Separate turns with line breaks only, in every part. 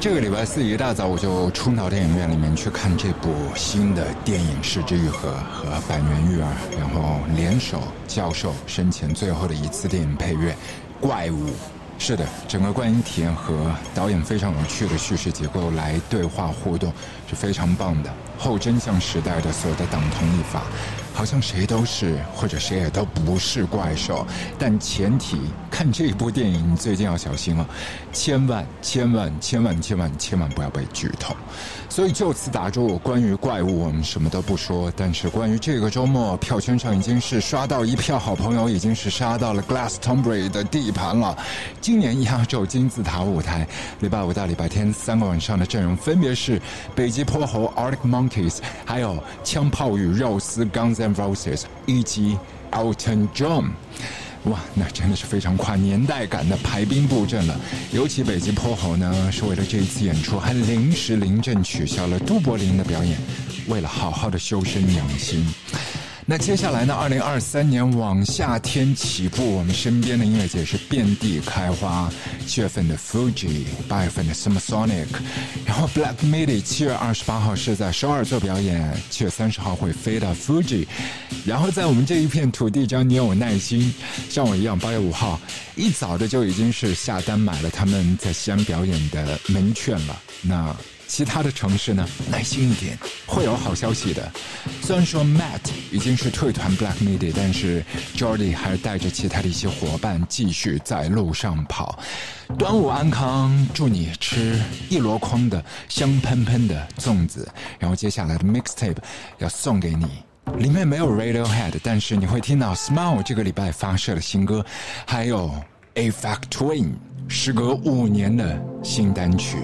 这个礼拜四一大早我就冲到电影院里面去看这部新的电影《失之愈合》和板垣育儿，然后联手教授生前最后的一次电影配乐《怪物》。是的，整个观影体验和导演非常有趣的叙事结构来对话互动是非常棒的。后真相时代的所有的党同意法。好像谁都是，或者谁也都不是怪兽，但前提看这部电影，你最近要小心了，千万千万千万千万千万不要被剧透。所以就此打住，关于怪物我们什么都不说，但是关于这个周末票圈上已经是刷到一票好朋友，已经是杀到了 Glass Tombry 的地盘了。今年亚洲金字塔舞台，礼拜五到礼拜天三个晚上的阵容分别是北极泼猴 Arctic Monkeys，还有枪炮与肉丝 Guns N' Roses，以及 Elton John。哇，那真的是非常跨年代感的排兵布阵了。尤其北极泼猴呢，是为了这一次演出，还临时临阵取消了都柏林的表演，为了好好的修身养心。那接下来呢？二零二三年往夏天起步，我们身边的音乐节是遍地开花。七月份的 Fuji，八月份的 Summer Sonic，然后 Black Midi 七月二十八号是在首尔做表演，七月三十号会飞到 Fuji，然后在我们这一片土地，只要你有耐心，像我一样，八月五号一早的就已经是下单买了他们在西安表演的门券了。那。其他的城市呢，耐心一点，会有好消息的。虽然说 Matt 已经是退团 Black Midi，但是 Jordy 还是带着其他的一些伙伴继续在路上跑。端午安康，祝你吃一箩筐的香喷喷的粽子。然后接下来的 Mixtape 要送给你，里面没有 Radiohead，但是你会听到 Smile 这个礼拜发射的新歌，还有 A Fact Twin 时隔五年的新单曲。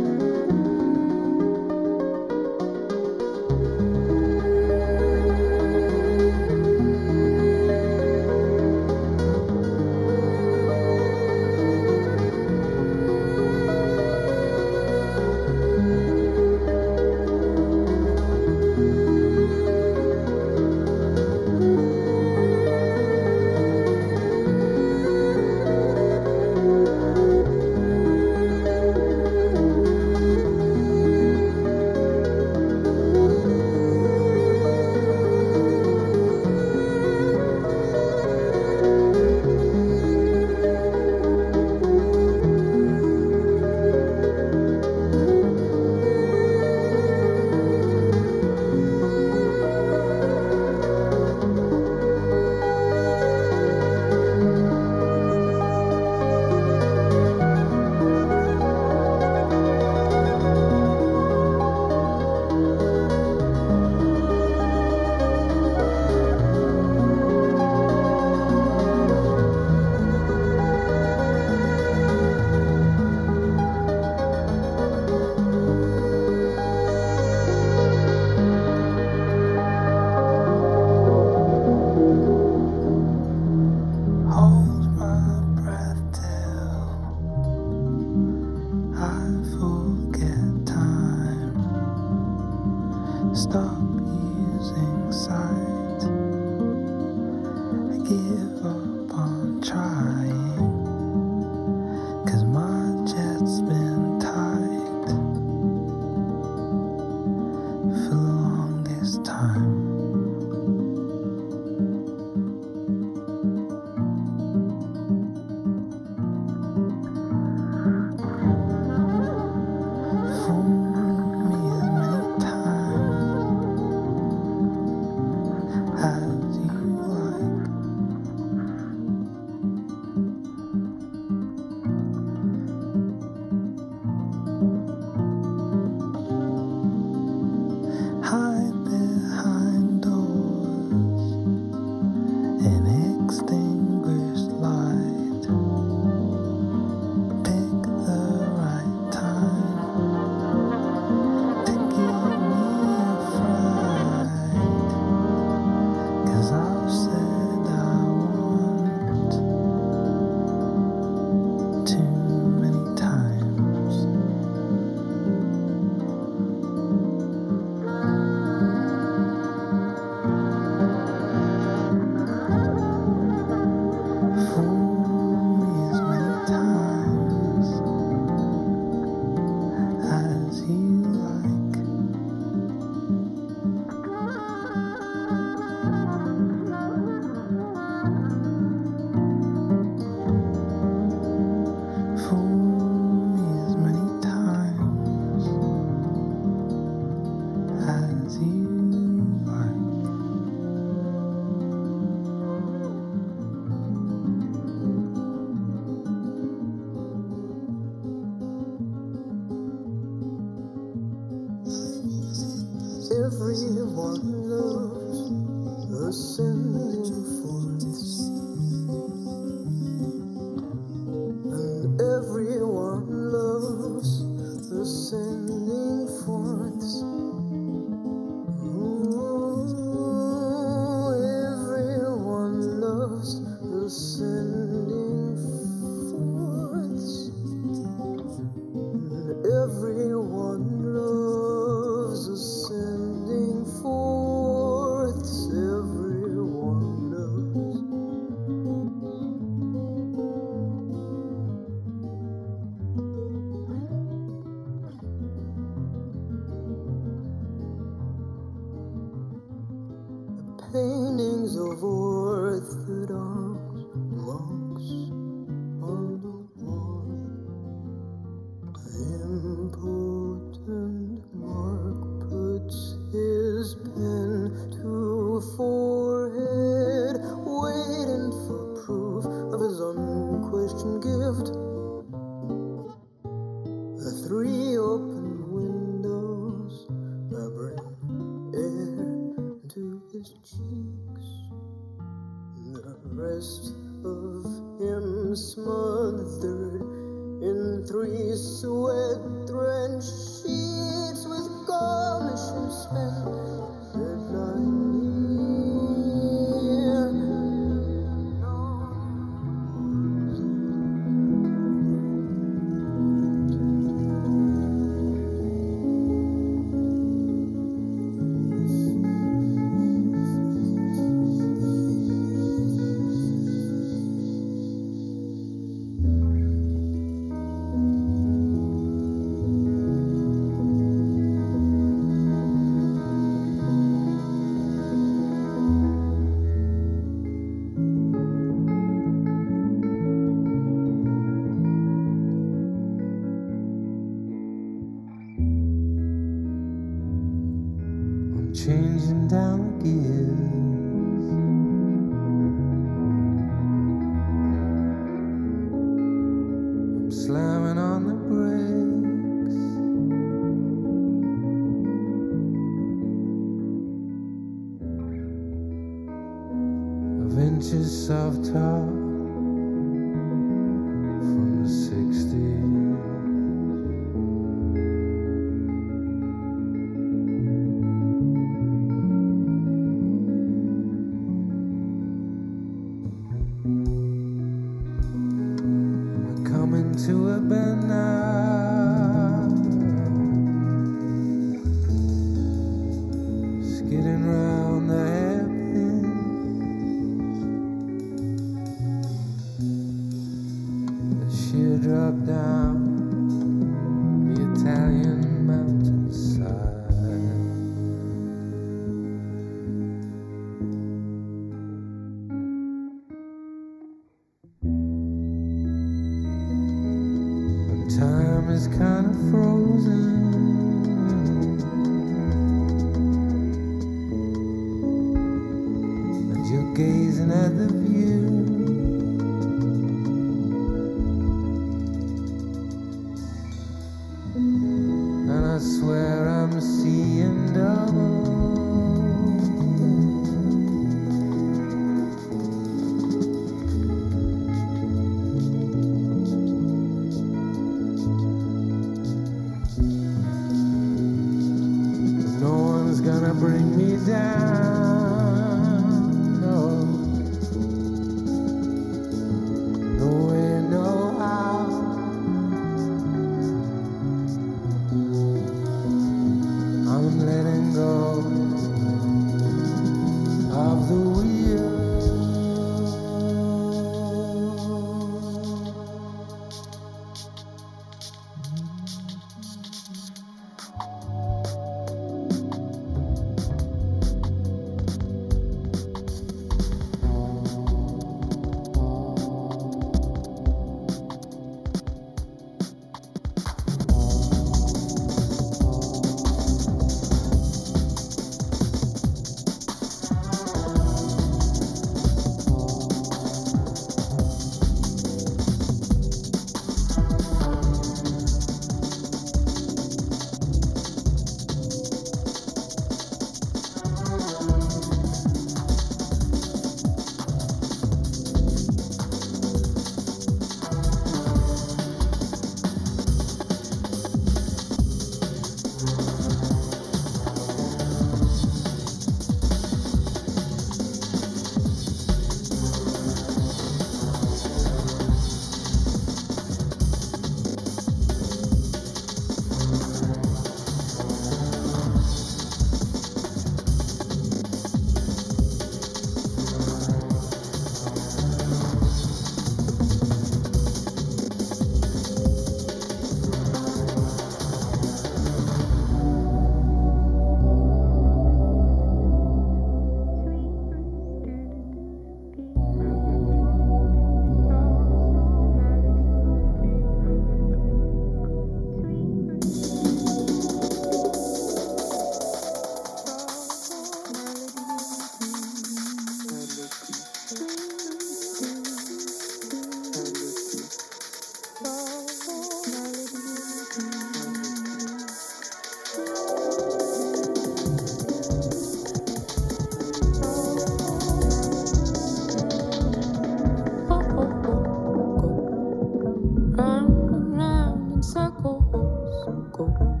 so cold.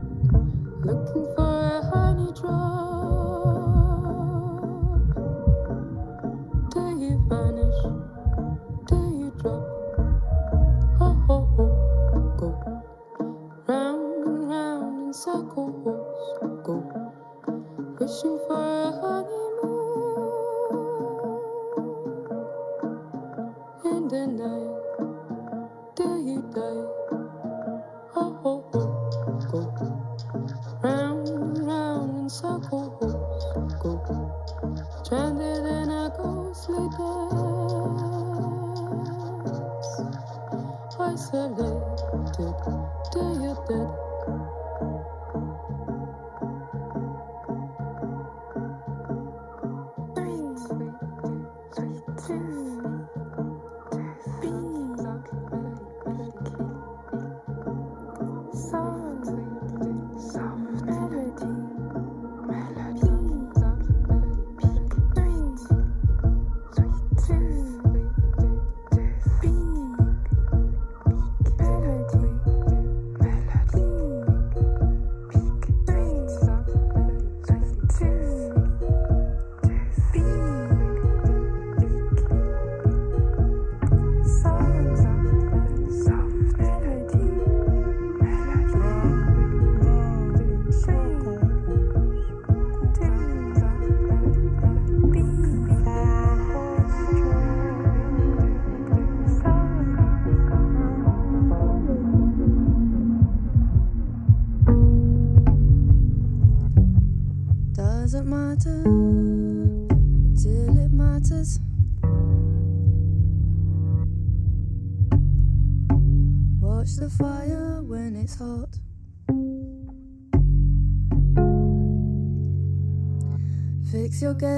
Looking for a honey drop. your
good.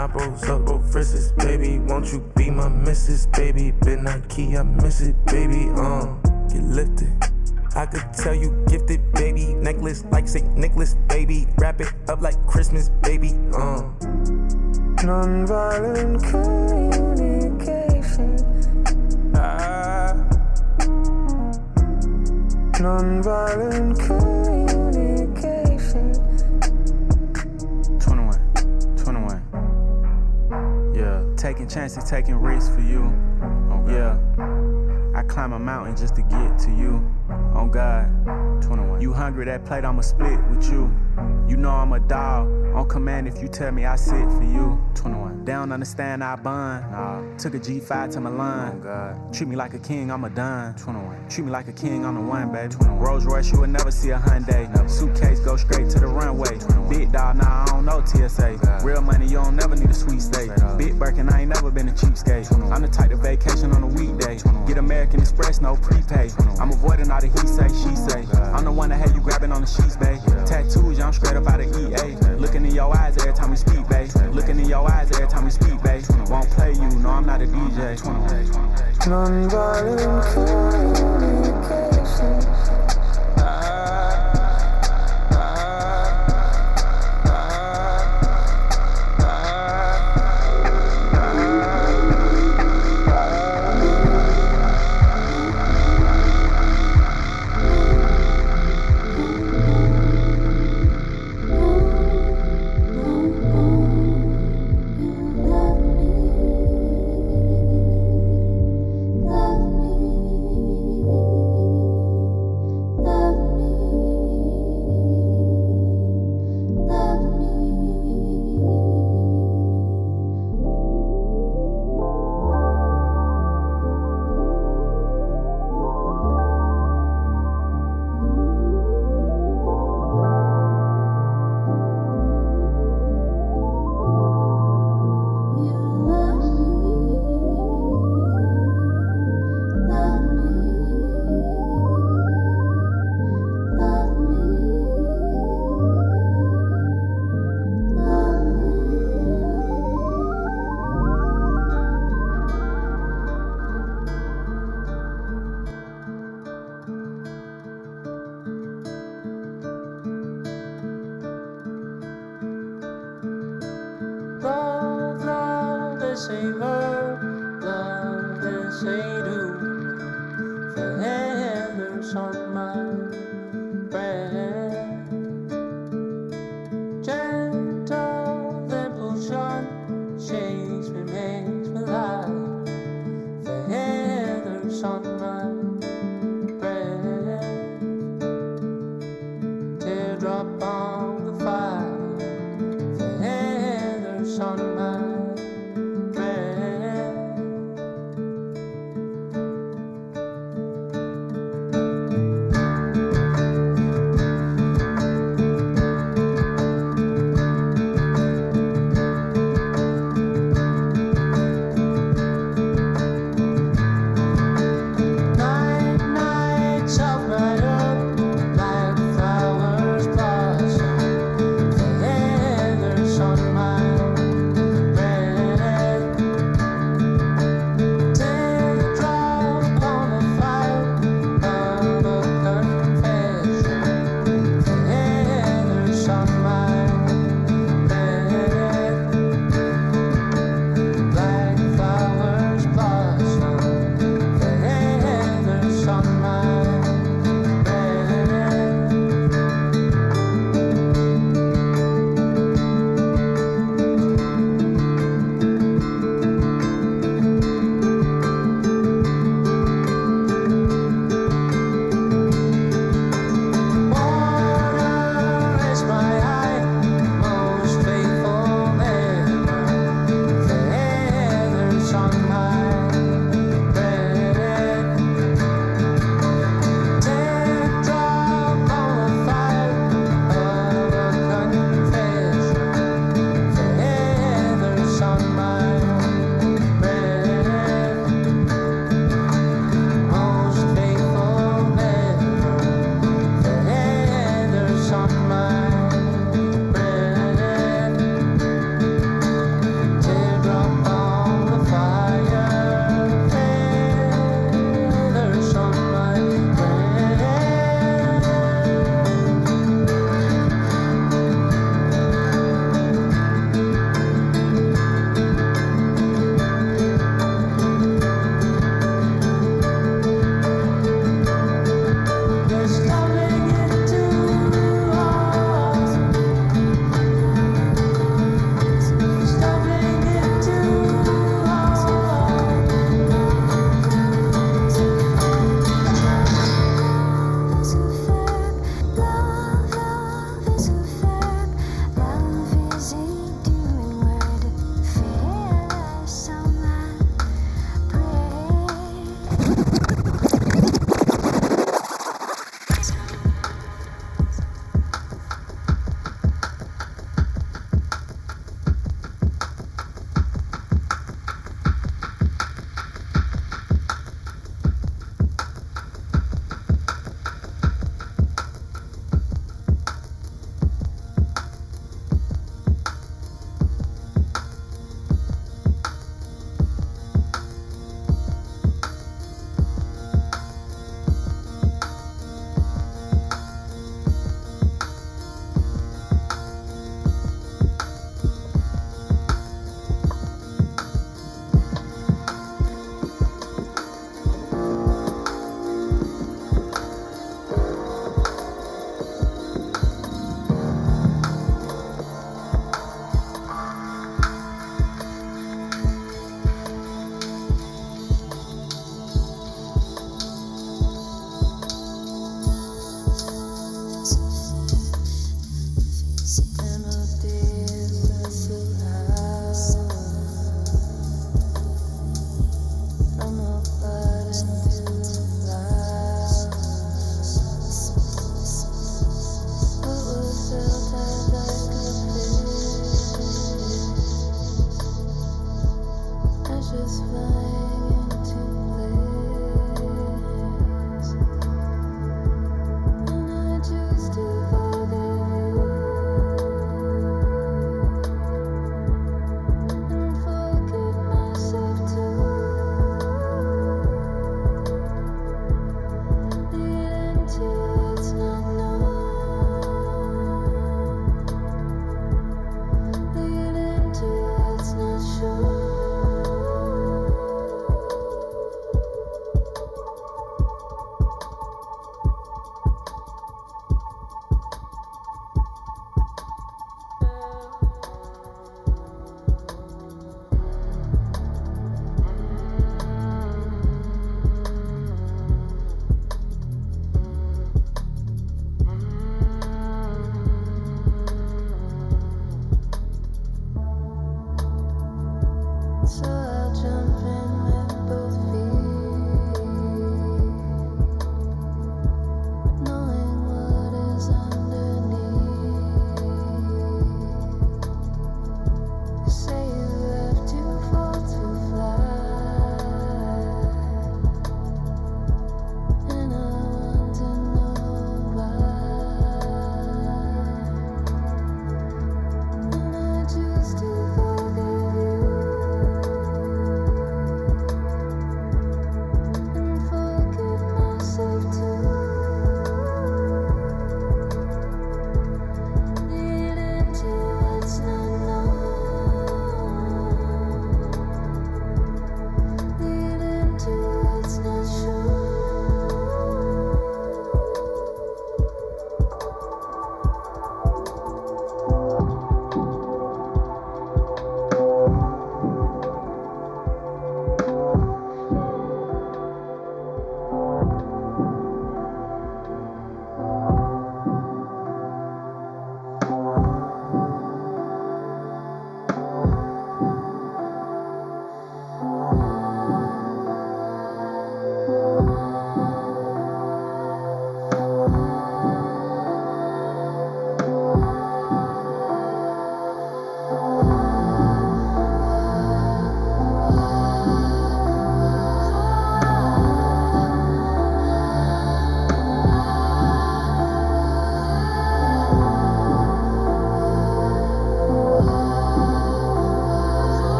I bros up,
I'ma split with you. You know I'm a dog, on command if you tell me I sit for you. 21. They don't understand I bun. Nah. Took a G5 to Milan. Oh God. Treat me like a king, I'm a done. 21. Treat me like a king, I'm the one, baby. 21. Rolls Royce, you will never see a Hyundai. Suitcase go straight to the runway. Big dog, nah, I don't know TSA. Real money, you don't never need a sweet state. Big Birkin, I ain't never been a cheapskate. I'm the type to vacation on a weekday. Get American Express, no prepay. I'm avoiding all the he say, she say. I'm the one that had you grabbing on the sheets, babe. Tattoos, I'm straight up out of EA. Looking in your eyes every time we speak, babe. Looking in your eyes every time we speak, babe. Won't play you, no, I'm not a DJ.
Nonviolent communication.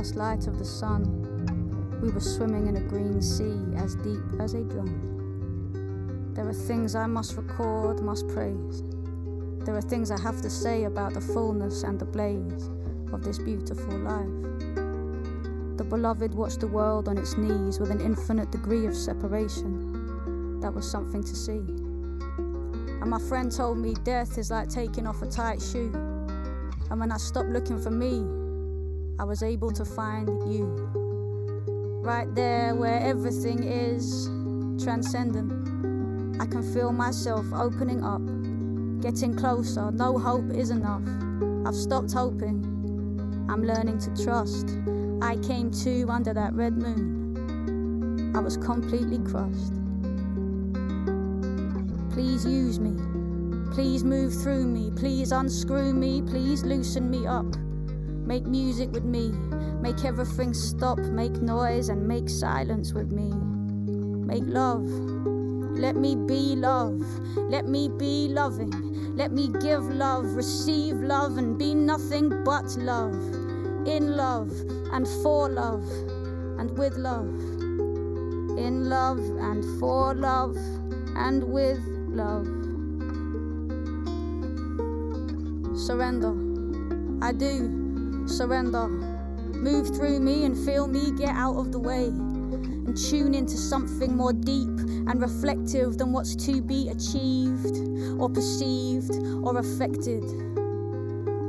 Last light of the sun, we were swimming in a green sea as deep as a drum. There are things I must record, must praise. There are things I have to say about the fullness and the blaze of this beautiful life. The beloved watched the world on its knees with an infinite degree of separation. That was something to see. And my friend told me death is like taking off a tight shoe. And when I stopped looking for me, I was able to find you. Right there where everything is transcendent. I can feel myself opening up, getting closer. No hope is enough. I've stopped hoping. I'm learning to trust. I came to under that red moon. I was completely crushed. Please use me. Please move through me. Please unscrew me. Please loosen me up. Make music with me. Make everything stop. Make noise and make silence with me. Make love. Let me be love. Let me be loving. Let me give love, receive love, and be nothing but love. In love and for love and with love. In love and for love and with love. Surrender. I do surrender. Move through me and feel me get out of the way and tune into something more deep and reflective than what's to be achieved or perceived or affected.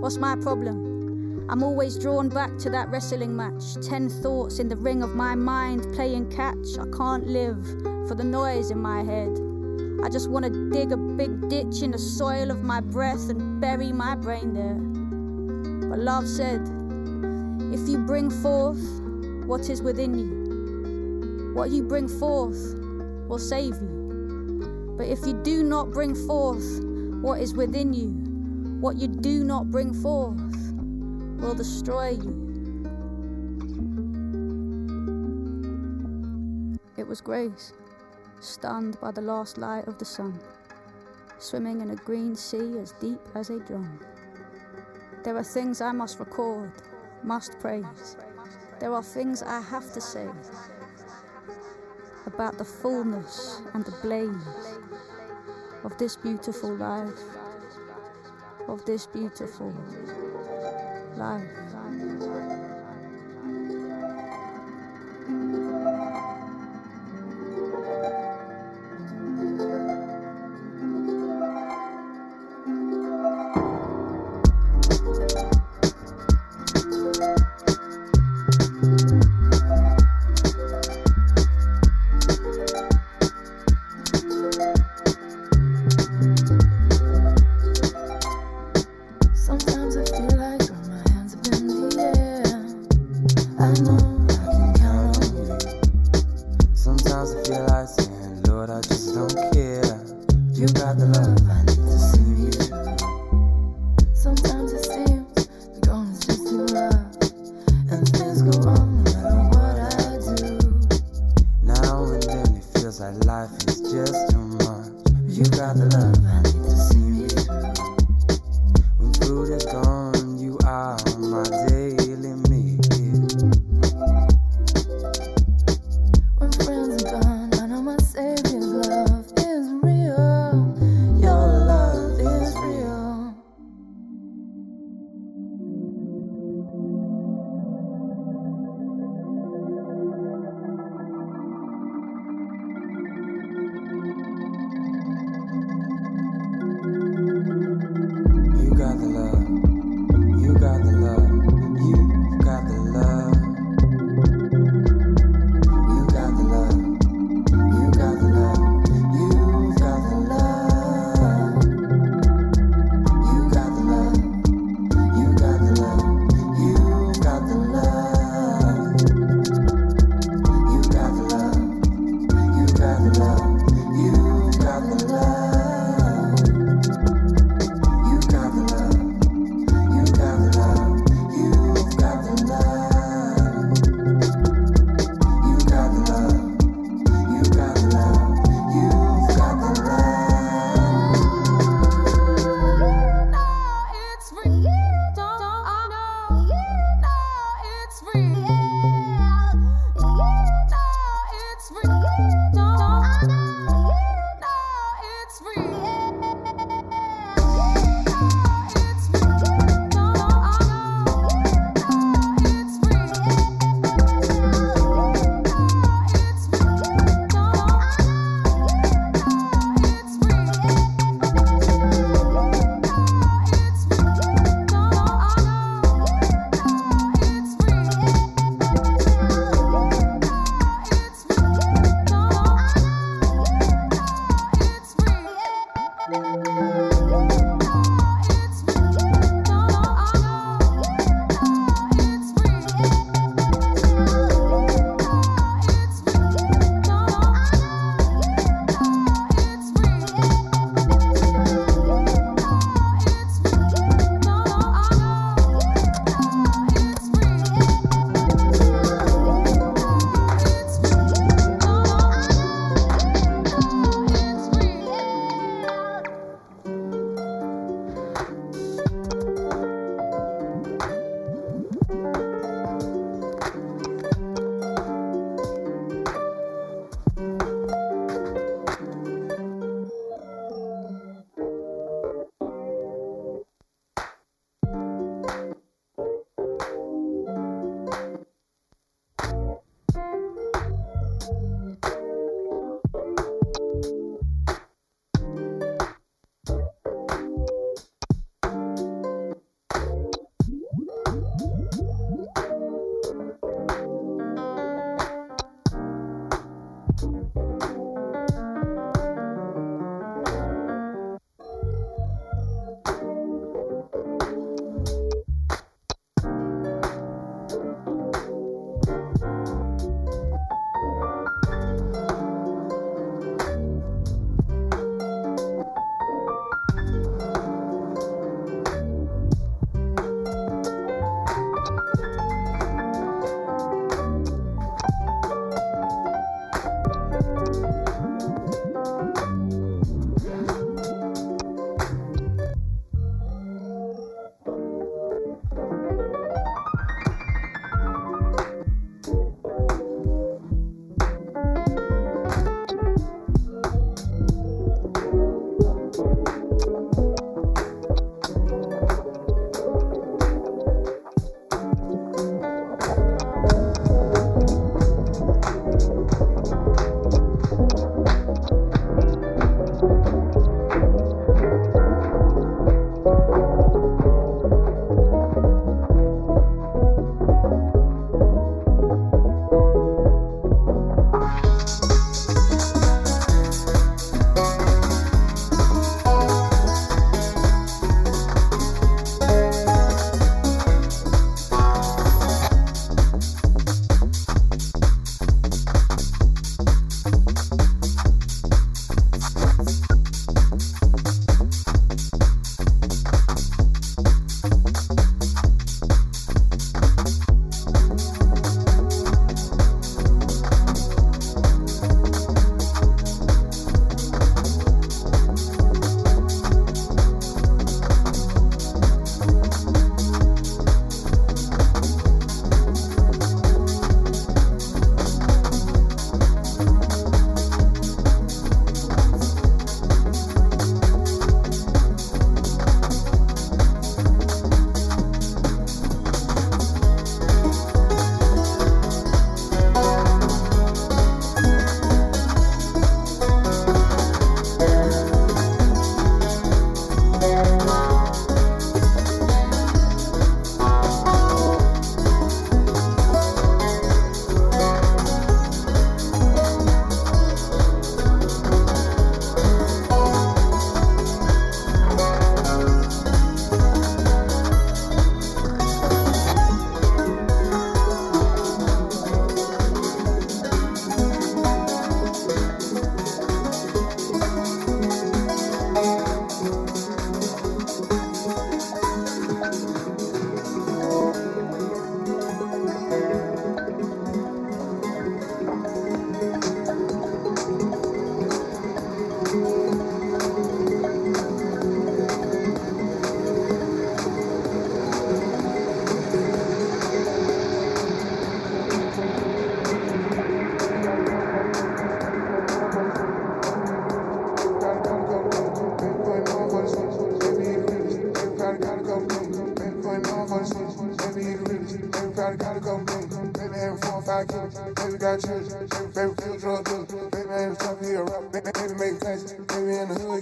What's my problem? I'm always drawn back to that wrestling match. Ten thoughts in the ring of my mind playing catch. I can't live for the noise in my head. I just want to dig a big ditch in the soil of my breath and bury my brain there. But love said, if you bring forth what is within you, what you bring forth will save you. But if you do not bring forth what is within you, what you do not bring forth will destroy you. It was Grace, stunned by the last light of the sun, swimming in a green sea as deep as a drum. There are things I must record, must praise. There are things I have to say about the fullness and the blaze of this beautiful life, of this beautiful life.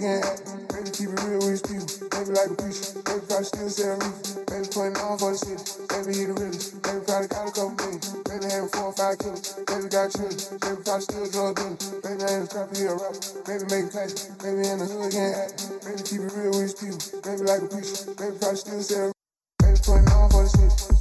again. Baby, keep it real with these people. Baby, like a preacher. Baby, probably still sell me. Baby, putting on for the city. Baby, he the realest. Baby, probably got a couple million. Baby, having four or five killers. Baby, got children. Baby, probably still drug dealing. Baby, ain't a trapper copy a rapper. Baby, making classic. Baby, in the hood again. Baby, keep it real with these people. Baby, like a preacher. Baby, probably still sell me. Baby, putting on for the city.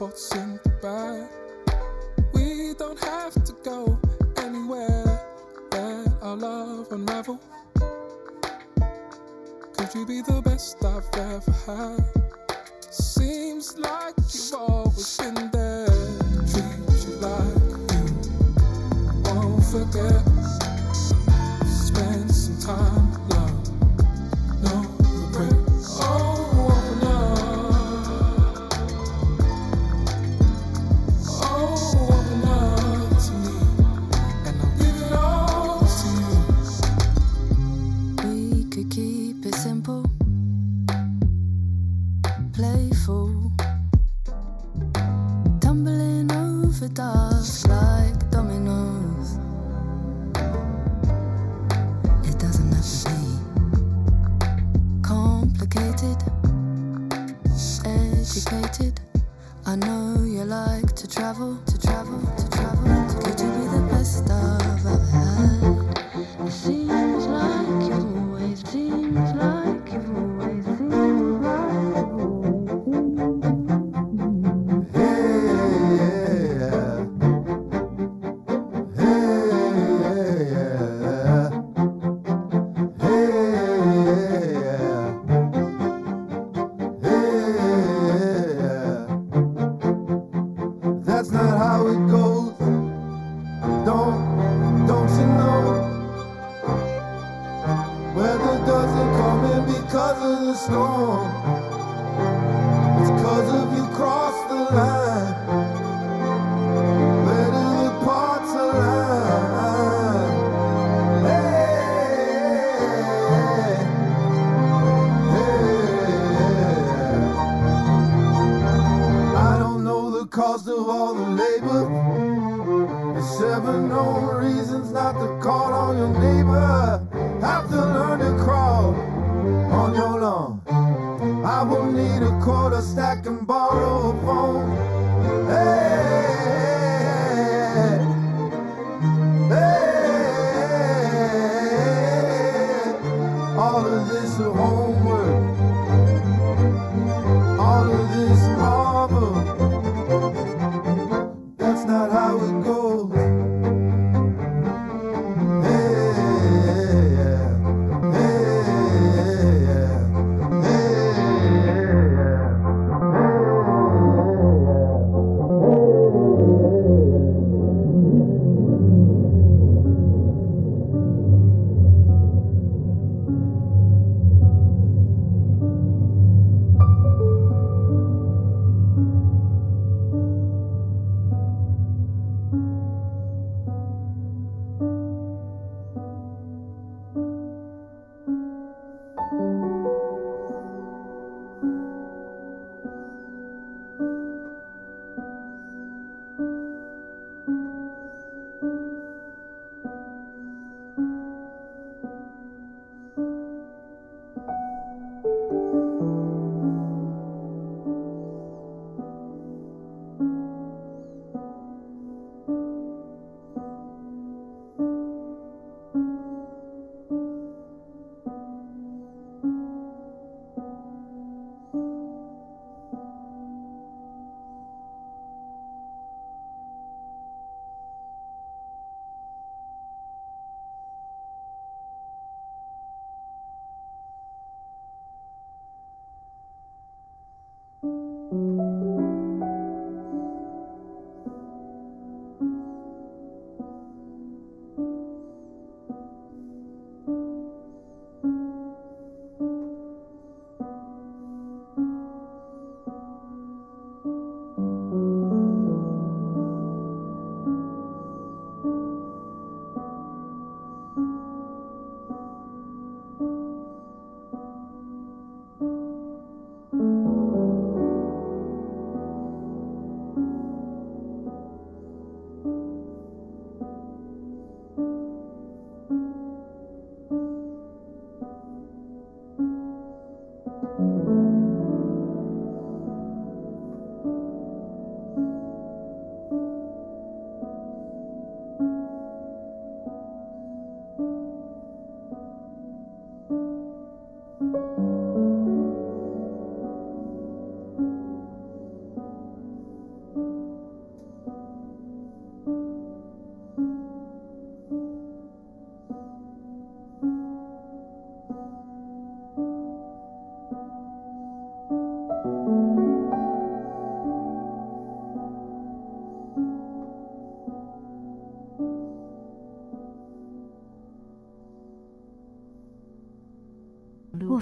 thoughts off at like
dominoes. It doesn't have to be complicated, educated. I know you like to travel.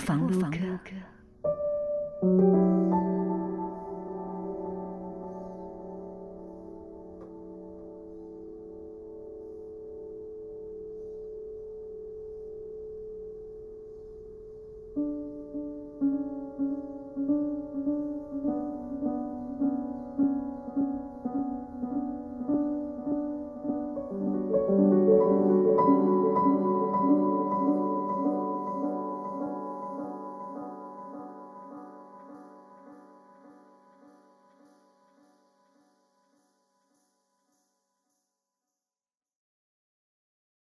防不防